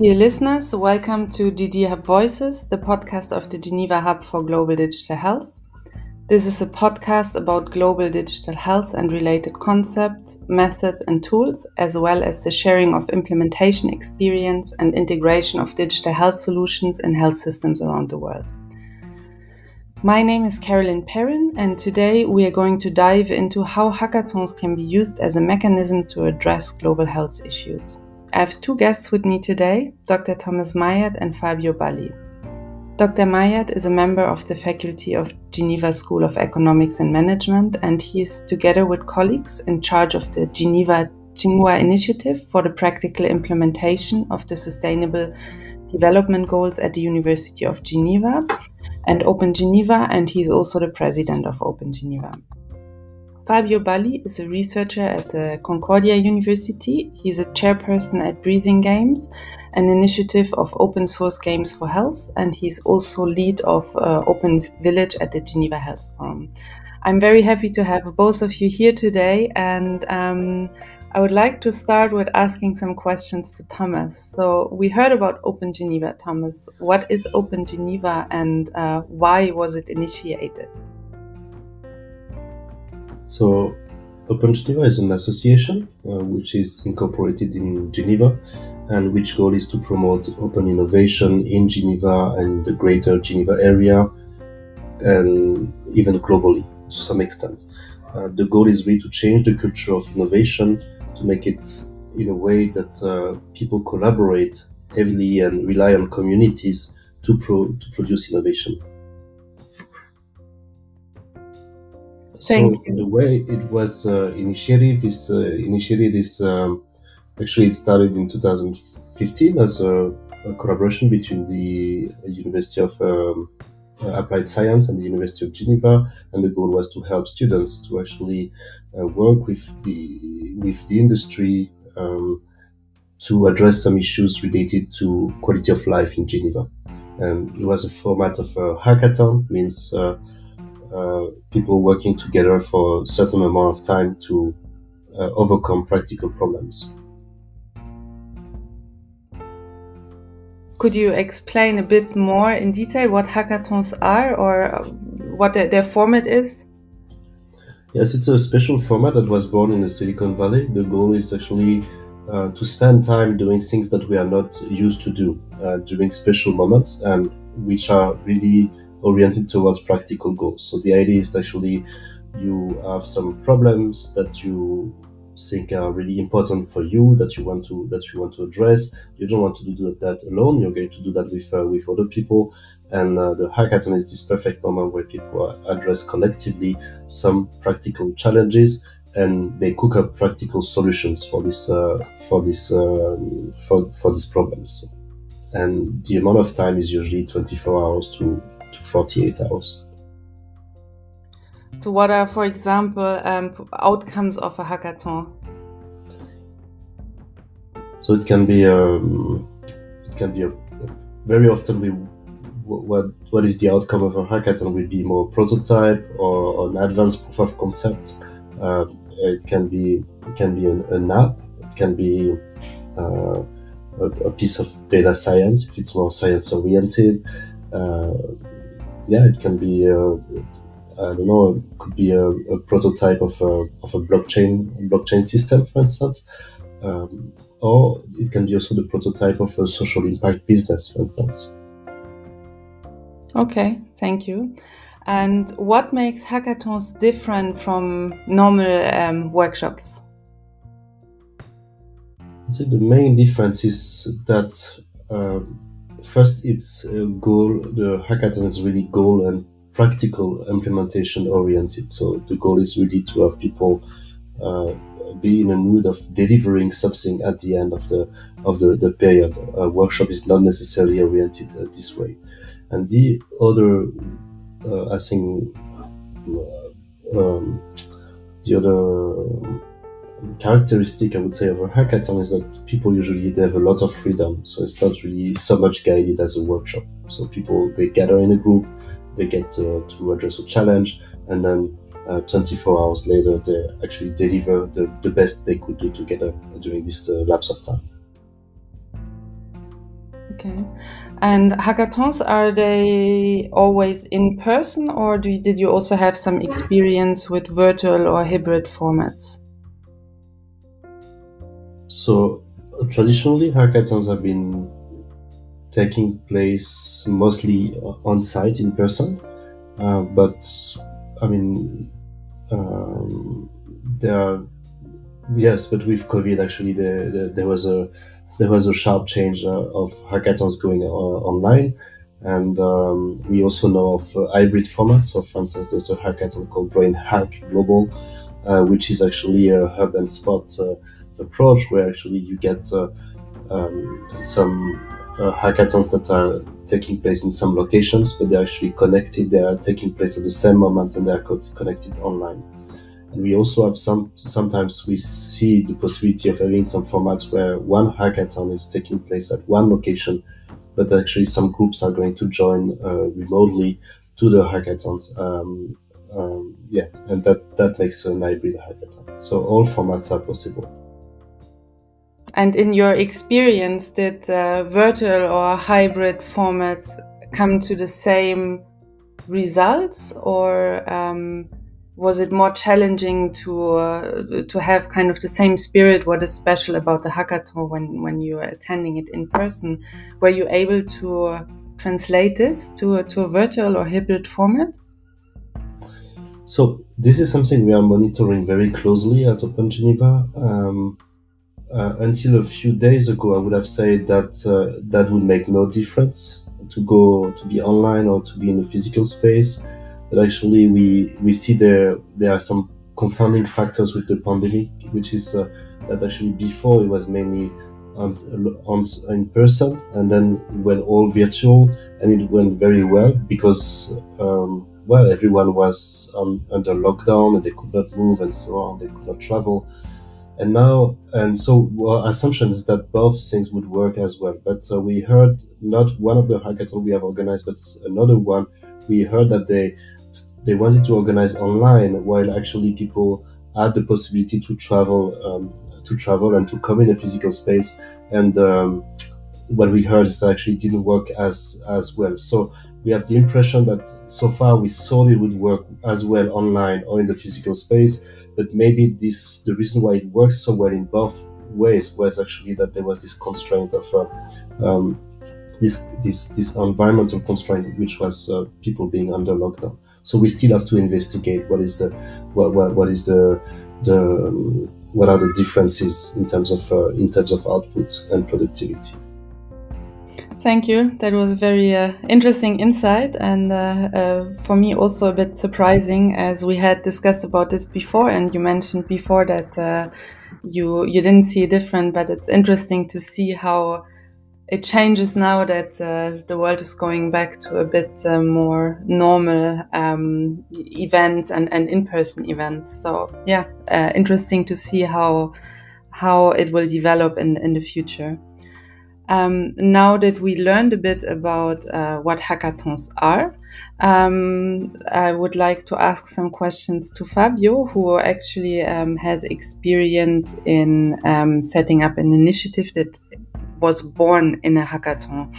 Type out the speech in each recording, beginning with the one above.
Dear listeners, welcome to GD Hub Voices, the podcast of the Geneva Hub for Global Digital Health. This is a podcast about global digital health and related concepts, methods, and tools, as well as the sharing of implementation experience and integration of digital health solutions in health systems around the world. My name is Carolyn Perrin, and today we are going to dive into how hackathons can be used as a mechanism to address global health issues. I have two guests with me today, Dr. Thomas Maillart and Fabio Balli. Dr. Maillart is a member of the faculty of Geneva School of Economics and Management, and he is together with colleagues in charge of the Geneva Tsinghua Initiative for the practical implementation of the Sustainable Development Goals at the University of Geneva and Open Geneva, and he is also the president of Open Geneva. Fabio Balli is a researcher at the Concordia University. He's a chairperson at Breathing Games, an initiative of open source games for health, and he's also lead of uh, Open Village at the Geneva Health Forum. I'm very happy to have both of you here today, and um, I would like to start with asking some questions to Thomas. So, we heard about Open Geneva, Thomas. What is Open Geneva and uh, why was it initiated? So, Open Geneva is an association uh, which is incorporated in Geneva and which goal is to promote open innovation in Geneva and the greater Geneva area and even globally to some extent. Uh, the goal is really to change the culture of innovation to make it in a way that uh, people collaborate heavily and rely on communities to, pro- to produce innovation. Thank so you. the way it was uh, initiated is uh, initiated is um, actually it started in 2015 as a, a collaboration between the University of um, uh, Applied Science and the University of Geneva, and the goal was to help students to actually uh, work with the with the industry um, to address some issues related to quality of life in Geneva. And it was a format of a hackathon, means uh, uh, people working together for a certain amount of time to uh, overcome practical problems. Could you explain a bit more in detail what hackathons are or uh, what their format is? Yes, it's a special format that was born in the Silicon Valley. The goal is actually uh, to spend time doing things that we are not used to do uh, during special moments and which are really oriented towards practical goals. So the idea is actually you have some problems that you think are really important for you that you want to that you want to address. You don't want to do that alone. You're going to do that with uh, with other people. And uh, the hackathon is this perfect moment where people address collectively some practical challenges and they cook up practical solutions for this uh, for this uh, for for these problems. And the amount of time is usually 24 hours to to 48 hours. So, what are, for example, um, outcomes of a hackathon? So it can be um, it can be a, very often we what what is the outcome of a hackathon will be more prototype or, or an advanced proof of concept. Um, it can be it can be an, an app. It can be uh, a, a, piece of data science if it's more science oriented. Uh, yeah, it can be uh, I don't know, it could be a, a, prototype of a, of a blockchain blockchain system, for instance, um, or it can be also the prototype of a social impact business, for instance. Okay, thank you. And what makes hackathons different from normal um, workshops? I think the main difference is that um, first it's a goal the hackathon is really goal and practical implementation oriented. So the goal is really to have people uh, be in a mood of delivering something at the end of the of the, the period. A workshop is not necessarily oriented uh, this way. And the other uh, i think uh, um, the other characteristic I would say of a hackathon is that people usually they have a lot of freedom, so it's not really so much guided as a workshop. So people they gather in a group, they get to, to address a challenge, and then uh, 24 hours later they actually deliver the, the best they could do together during this uh, lapse of time. Okay. And hackathons, are they always in person or you, did you also have some experience with virtual or hybrid formats? So, traditionally, hackathons have been taking place mostly on site in person. Uh, but, I mean, um, there are, yes, but with COVID, actually, there, there, there was a there was a sharp change uh, of hackathons going uh, online. And um, we also know of uh, hybrid formats. So, for instance, there's a hackathon called Brain Hack Global, which is actually a hub and spoke approach where actually you get um, some uh, hackathons that are taking place in some locations, but they're actually connected. They are taking place at the same moment and they are connected online. And we also have some, sometimes we see the possibility of having some formats where one hackathon is taking place at one location, but actually some groups are going to join uh, remotely to the hackathons. Um, um, yeah, and that, that makes an hybrid hackathon. So all formats are possible. And in your experience, did uh, virtual or hybrid formats come to the same results, or um, was it more challenging to uh, to have kind of the same spirit? What is special about the hackathon when when you are attending it in person? Were you able to uh, translate this to to a virtual or hybrid format? So this is something we are monitoring very closely at Open Geneva. Um, uh, until a few days ago, I would have said that uh, that would make no difference to go to be online or to be in a physical space but actually we we see there there are some confounding factors with the pandemic, which is uh, that actually before it was mainly on, on, in person, and then it went all virtual, and it went very well because um, well everyone was on, under lockdown and they could not move and so on, they could not travel. And now, and so our assumption is that both things would work as well. But uh, we heard not one of the hackathon we have organized, but another one. We heard that they they wanted to organize online while actually people had the possibility to travel um, to travel and to come in a physical space and um, what we heard is that actually didn't work as as well so we have the impression that so far we thought it would work as well online or in the physical space but maybe this the reason why it works so well in both ways was actually that there was this constraint of uh, um, this this this environmental constraint which was uh, people being under lockdown so we still have to investigate what is the what what, what is the the um, what are the differences in terms of uh, in terms of output and productivity. Thank you. That was very uh, interesting insight, and uh, uh, for me also a bit surprising, as we had discussed about this before, and you mentioned before that uh, you you didn't see a different, but it's interesting to see how it changes now that uh, the world is going back to a bit uh, more normal um, events and, and in-person events. So yeah, interesting to see how how it will develop in in the future. Um, now that we learned a bit about uh, what hackathons are, um, I would like to ask some questions to Fabio, who actually um, has experience in um, setting up an initiative that was born in a hackathon.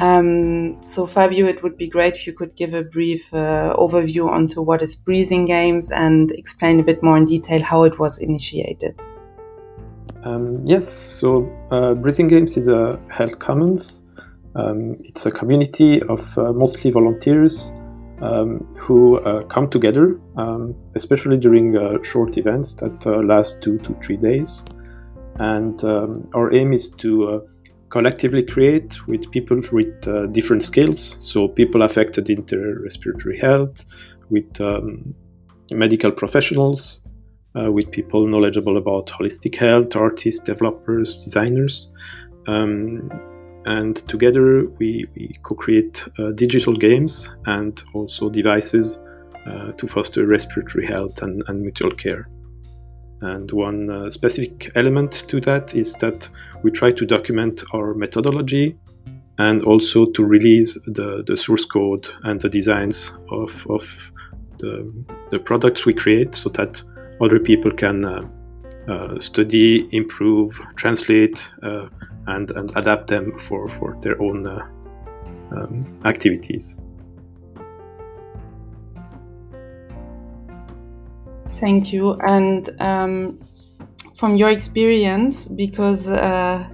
Um, so, Fabio, it would be great if you could give a brief uh, overview onto what is Breathing Games and explain a bit more in detail how it was initiated. Um, yes, so uh, Breathing Games is a Health Commons. Um, it's a community of uh, mostly volunteers um, who uh, come together, um, especially during uh, short events that uh, last two to three days. And um, our aim is to uh, collectively create with people with different skills. So, people affected in their respiratory health, with um, medical professionals, uh, with people knowledgeable about holistic health, artists, developers, designers. Um, and together we, we co create uh, digital games and also devices uh, to foster respiratory health and, and mutual care. And one uh, specific element to that is that we try to document our methodology and also to release the, the source code and the designs of, of the, the products we create so that other people can uh, uh, study, improve, translate, uh, and, and adapt them for, for their own um, activities. Thank you. And um, from your experience, because uh,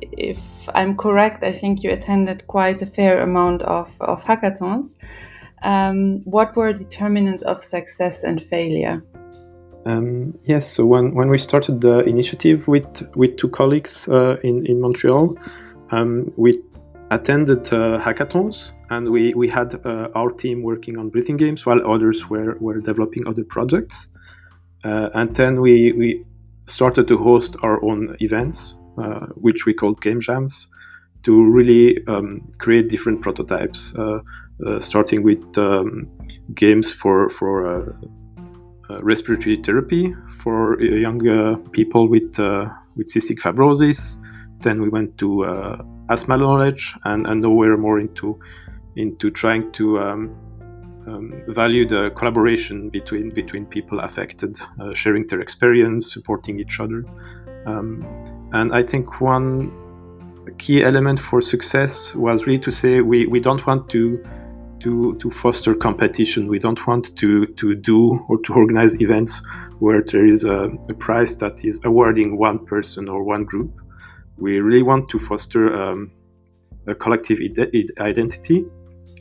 if I'm correct, I think you attended quite a fair amount of, of hackathons. Um, what were determinants of success and failure? Um, yes, so when, when we started the initiative with, with two colleagues uh, in, in Montreal, um, we attended uh, hackathons and we, we had uh, our team working on breathing games while others were, were developing other projects. Uh, and then we, we started to host our own events, uh, which we called game jams, to really um, create different prototypes, uh, starting with um, games for, for respiratory therapy for young people with, with cystic fibrosis. Then we went to asthma knowledge, and, and now we're more into into trying to um, um, value the collaboration between between people affected, uh, sharing their experience, supporting each other. Um, and I think one key element for success was really to say we, we don't want to to, to foster competition. We don't want to, to do or to organize events where there is a, a prize that is awarding one person or one group. We really want to foster um, a collective ide- identity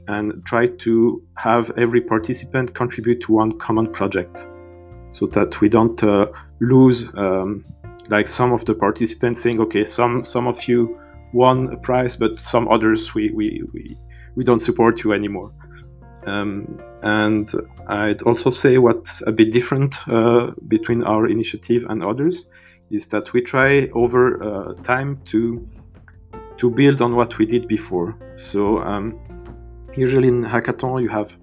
and try to have every participant contribute to one common project so that we don't uh, lose um, like some of the participants saying okay some some of you won a prize but some others we we, we, we don't support you anymore um, and I'd also say what's a bit different uh, between our initiative and others is that we try over uh, time to to build on what we did before. So um, usually in hackathon you have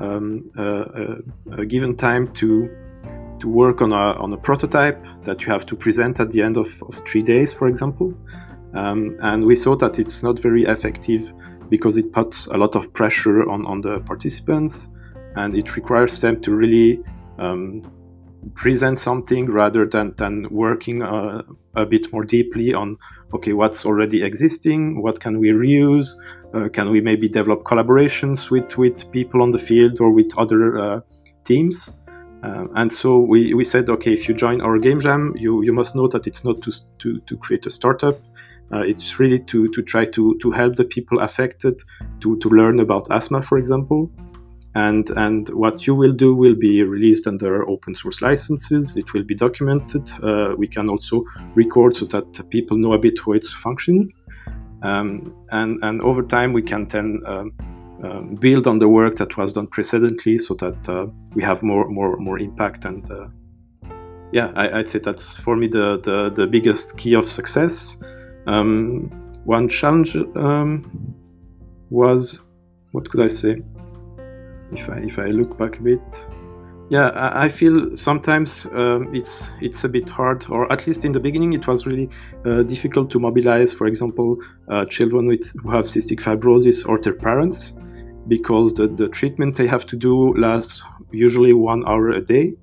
um, a, a, a, given time to to work on a, on a prototype that you have to present at the end of, of three days, for example. Um, and we saw that it's not very effective because it puts a lot of pressure on, on the participants and it requires them to really um, present something rather than, than working uh, a bit more deeply on okay what's already existing what can we reuse uh, can we maybe develop collaborations with with people on the field or with other uh, teams? Uh, and so we, we said okay if you join our game jam you, you must know that it's not to, to, to create a startup uh, it's really to, to try to, to help the people affected to, to learn about asthma for example. And and what you will do will be released under open source licenses. It will be documented. Uh, we can also record so that people know a bit how it's functioning. Um, and and over time we can then um, build on the work that was done precedently so that uh, we have more more more impact. And uh, yeah I, would say that's for me the, the, the biggest key of success um, one challenge um, was what could I say if I if I look back a bit. Yeah, I, I feel sometimes um, it's it's a bit hard, or at least in the beginning, it was really uh, difficult to mobilize. For example, uh, children with who have cystic fibrosis or their parents, because the, the treatment they have to do lasts usually one hour a day,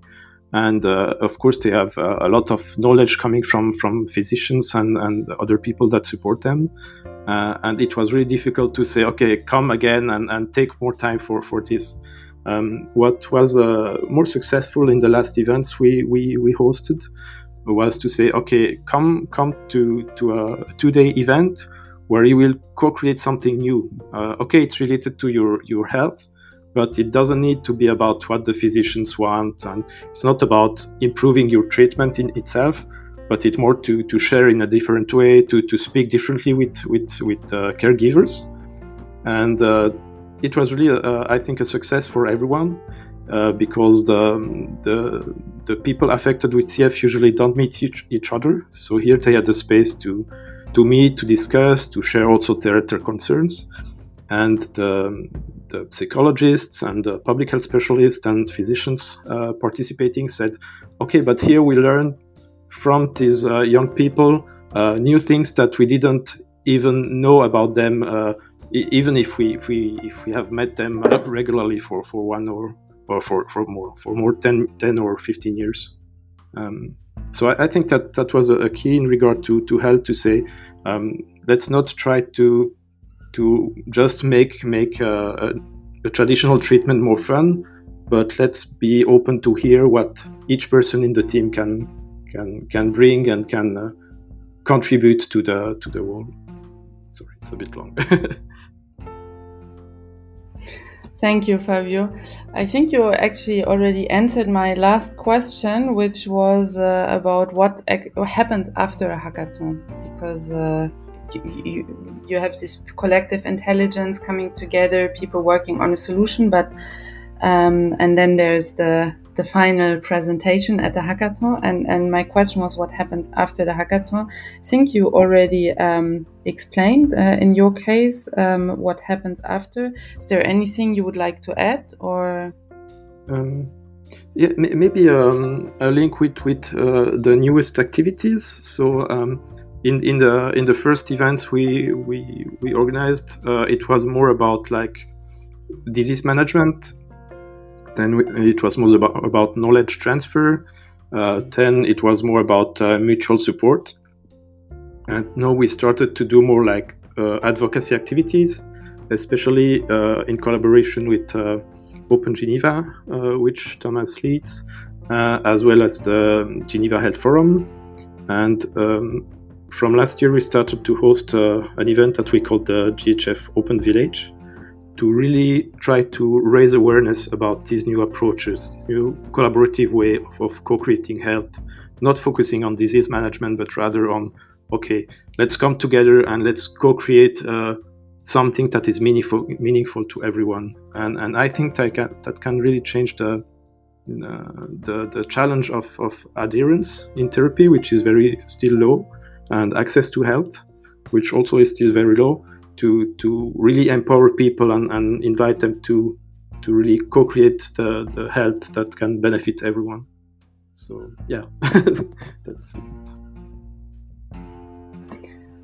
and uh, of course they have uh, a lot of knowledge coming from from physicians and and other people that support them uh, and it was really difficult to say, okay, come again and, and take more time for, for this. Um, what was uh, more successful in the last events we, we, we hosted was to say, okay, come come to, to a two day event where you will co create something new. Uh, okay, it's related to your, your health, but it doesn't need to be about what the physicians want, and it's not about improving your treatment in itself but it's more to, to share in a different way, to, to speak differently with with with uh, caregivers, and uh, it was really, uh, I think, a success for everyone uh, because the, the the people affected with CF usually don't meet each, each other. So here they had the space to to meet, to discuss, to share also their, their concerns, and the, the psychologists and the public health specialists and physicians uh, participating said, okay, but here we learned from these uh, young people uh, new things that we didn't even know about them uh, even if we if we if we have met them regularly for for one or or for, for more for more 10, 10 or 15 years. Um, so I, I, think that that was a, a, key in regard to to health to say um, let's not try to to just make make a, a, traditional treatment more fun, but let's be open to hear what each person in the team can can can bring and can uh, contribute to the to the whole. Sorry, it's a bit long. Thank you, Fabio. I think you actually already answered my last question, which was uh, about what, what happens after a hackathon, because uh, you, you, have this collective intelligence coming together, people working on a solution, but um, and then there's the the final presentation at the hackathon. And, and my question was, what happens after the hackathon? I think you already um, explained uh, in your case um, what happens after. Is there anything you would like to add or? Um, yeah, maybe um, a link with with uh, the newest activities. So um, in in the in the first events we we we organized, uh, it was more about like disease management then it was more about, about knowledge transfer. Uh, then it was more about uh, mutual support. And now we started to do more like uh, advocacy activities, especially uh, in collaboration with Open Geneva, which Thomas leads, as well as the Geneva Health Forum. And um, from last year, we started to host an event that we called the GHF Open Village, to really try to raise awareness about these new approaches, this new collaborative way of, of co-creating health, not focusing on disease management, but rather on, okay, let's come together and let's co-create uh, something that is meaningful, meaningful to everyone. And, and I think that can, that can really change the, uh, the, the challenge of, of adherence in therapy, which is very still low, and access to health, which also is still very low to to really empower people and, and invite them to to really co-create the, the health that can benefit everyone. So yeah that's it.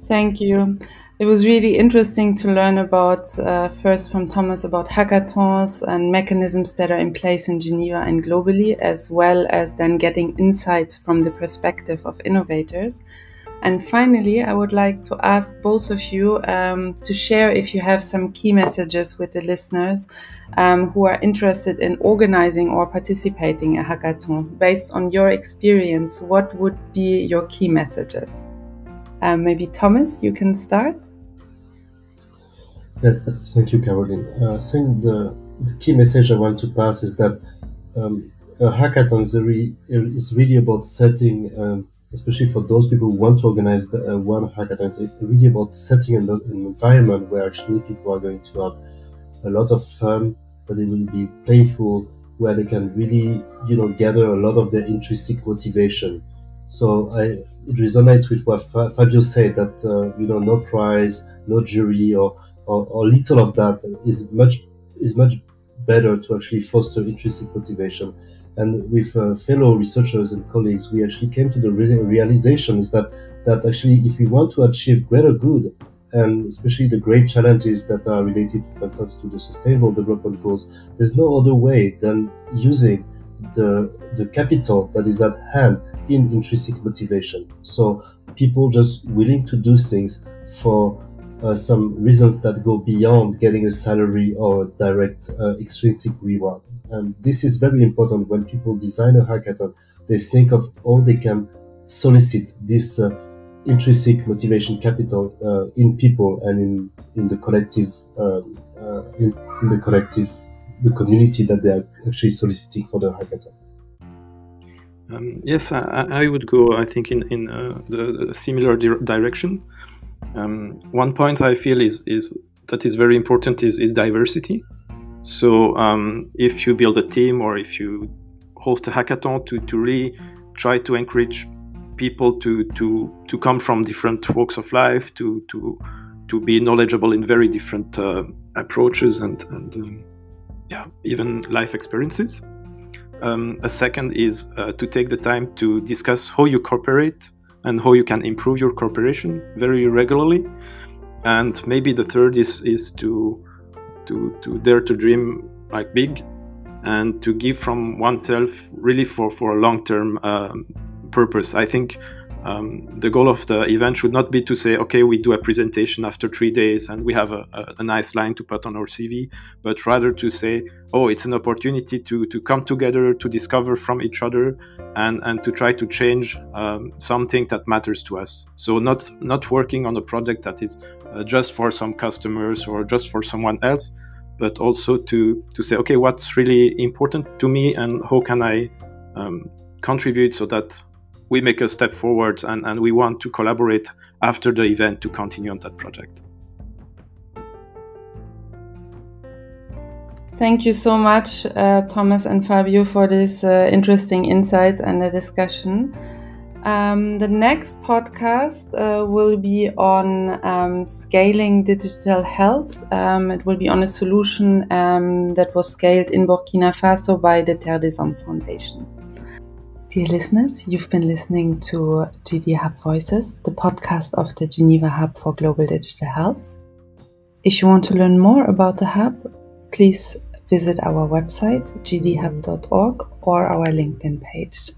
Thank you. It was really interesting to learn about uh, first from thomas about hackathons and mechanisms that are in place in geneva and globally as well as then getting insights from the perspective of innovators and finally, I would like to ask both of you um, to share if you have some key messages with the listeners um, who are interested in organizing or participating a hackathon. Based on your experience, what would be your key messages? Um, maybe Thomas, you can start. Yes, thank you, Caroline. Uh, I think the, the, key message I want to pass is that um, a hackathon is really about setting um, especially for those people who want to organize the, uh, one hackathon, it's really about setting an, an, environment where actually people are going to have a lot of fun, that it will be playful, where they can really, you know, gather a lot of their intrinsic motivation. So I, it resonates with what Fabio said that uh, you know, no prize, no jury, or, or, or little of that is much is much better to actually foster intrinsic motivation and with uh, fellow researchers and colleagues, we actually came to the re- realization is that that actually, if we want to achieve greater good, and especially the great challenges that are related, for instance, to the Sustainable Development Goals, there's no other way than using the the capital that is at hand in intrinsic motivation. So people just willing to do things for uh, some reasons that go beyond getting a salary or direct uh, extrinsic reward. And this is very important when people design a hackathon. They think of how they can solicit this uh, intrinsic motivation capital uh, in people and in in the collective um, uh, in, in the collective the community that they are actually soliciting for the hackathon. Um, yes, I, I, would go. I think in in uh, the, the, similar di- direction. Um, one point I feel is is that is very important is is diversity. So um, if you build a team or if you host a hackathon to, to really try to encourage people to, to, to come from different walks of life, to, to, to be knowledgeable in very different uh, approaches and, and um, yeah, even life experiences. Um, a second is uh, to take the time to discuss how you cooperate and how you can improve your cooperation very regularly. And maybe the third is, is to to to dare to dream like big and to give from oneself really for for a long term um, purpose. I think um, the goal of the event should not be to say, okay, we do a presentation after three days and we have a, a, a, nice line to put on our CV, but rather to say, oh, it's an opportunity to, to come together, to discover from each other, and, and to try to change um, something that matters to us. So not not working on a project that is uh, just for some customers or just for someone else, but also to to say, okay, what's really important to me, and how can I um, contribute so that we make a step forward and, and we want to collaborate after the event to continue on that project. Thank you so much, uh, Thomas and Fabio, for this uh, interesting insights and the discussion. Um, the next podcast uh, will be on um, scaling digital health. Um, it will be on a solution um, that was scaled in Burkina Faso by the Terre des Hommes Foundation. Dear listeners, you've been listening to GD Hub Voices, the podcast of the Geneva Hub for Global Digital Health. If you want to learn more about the Hub, please visit our website gdhub.org or our LinkedIn page.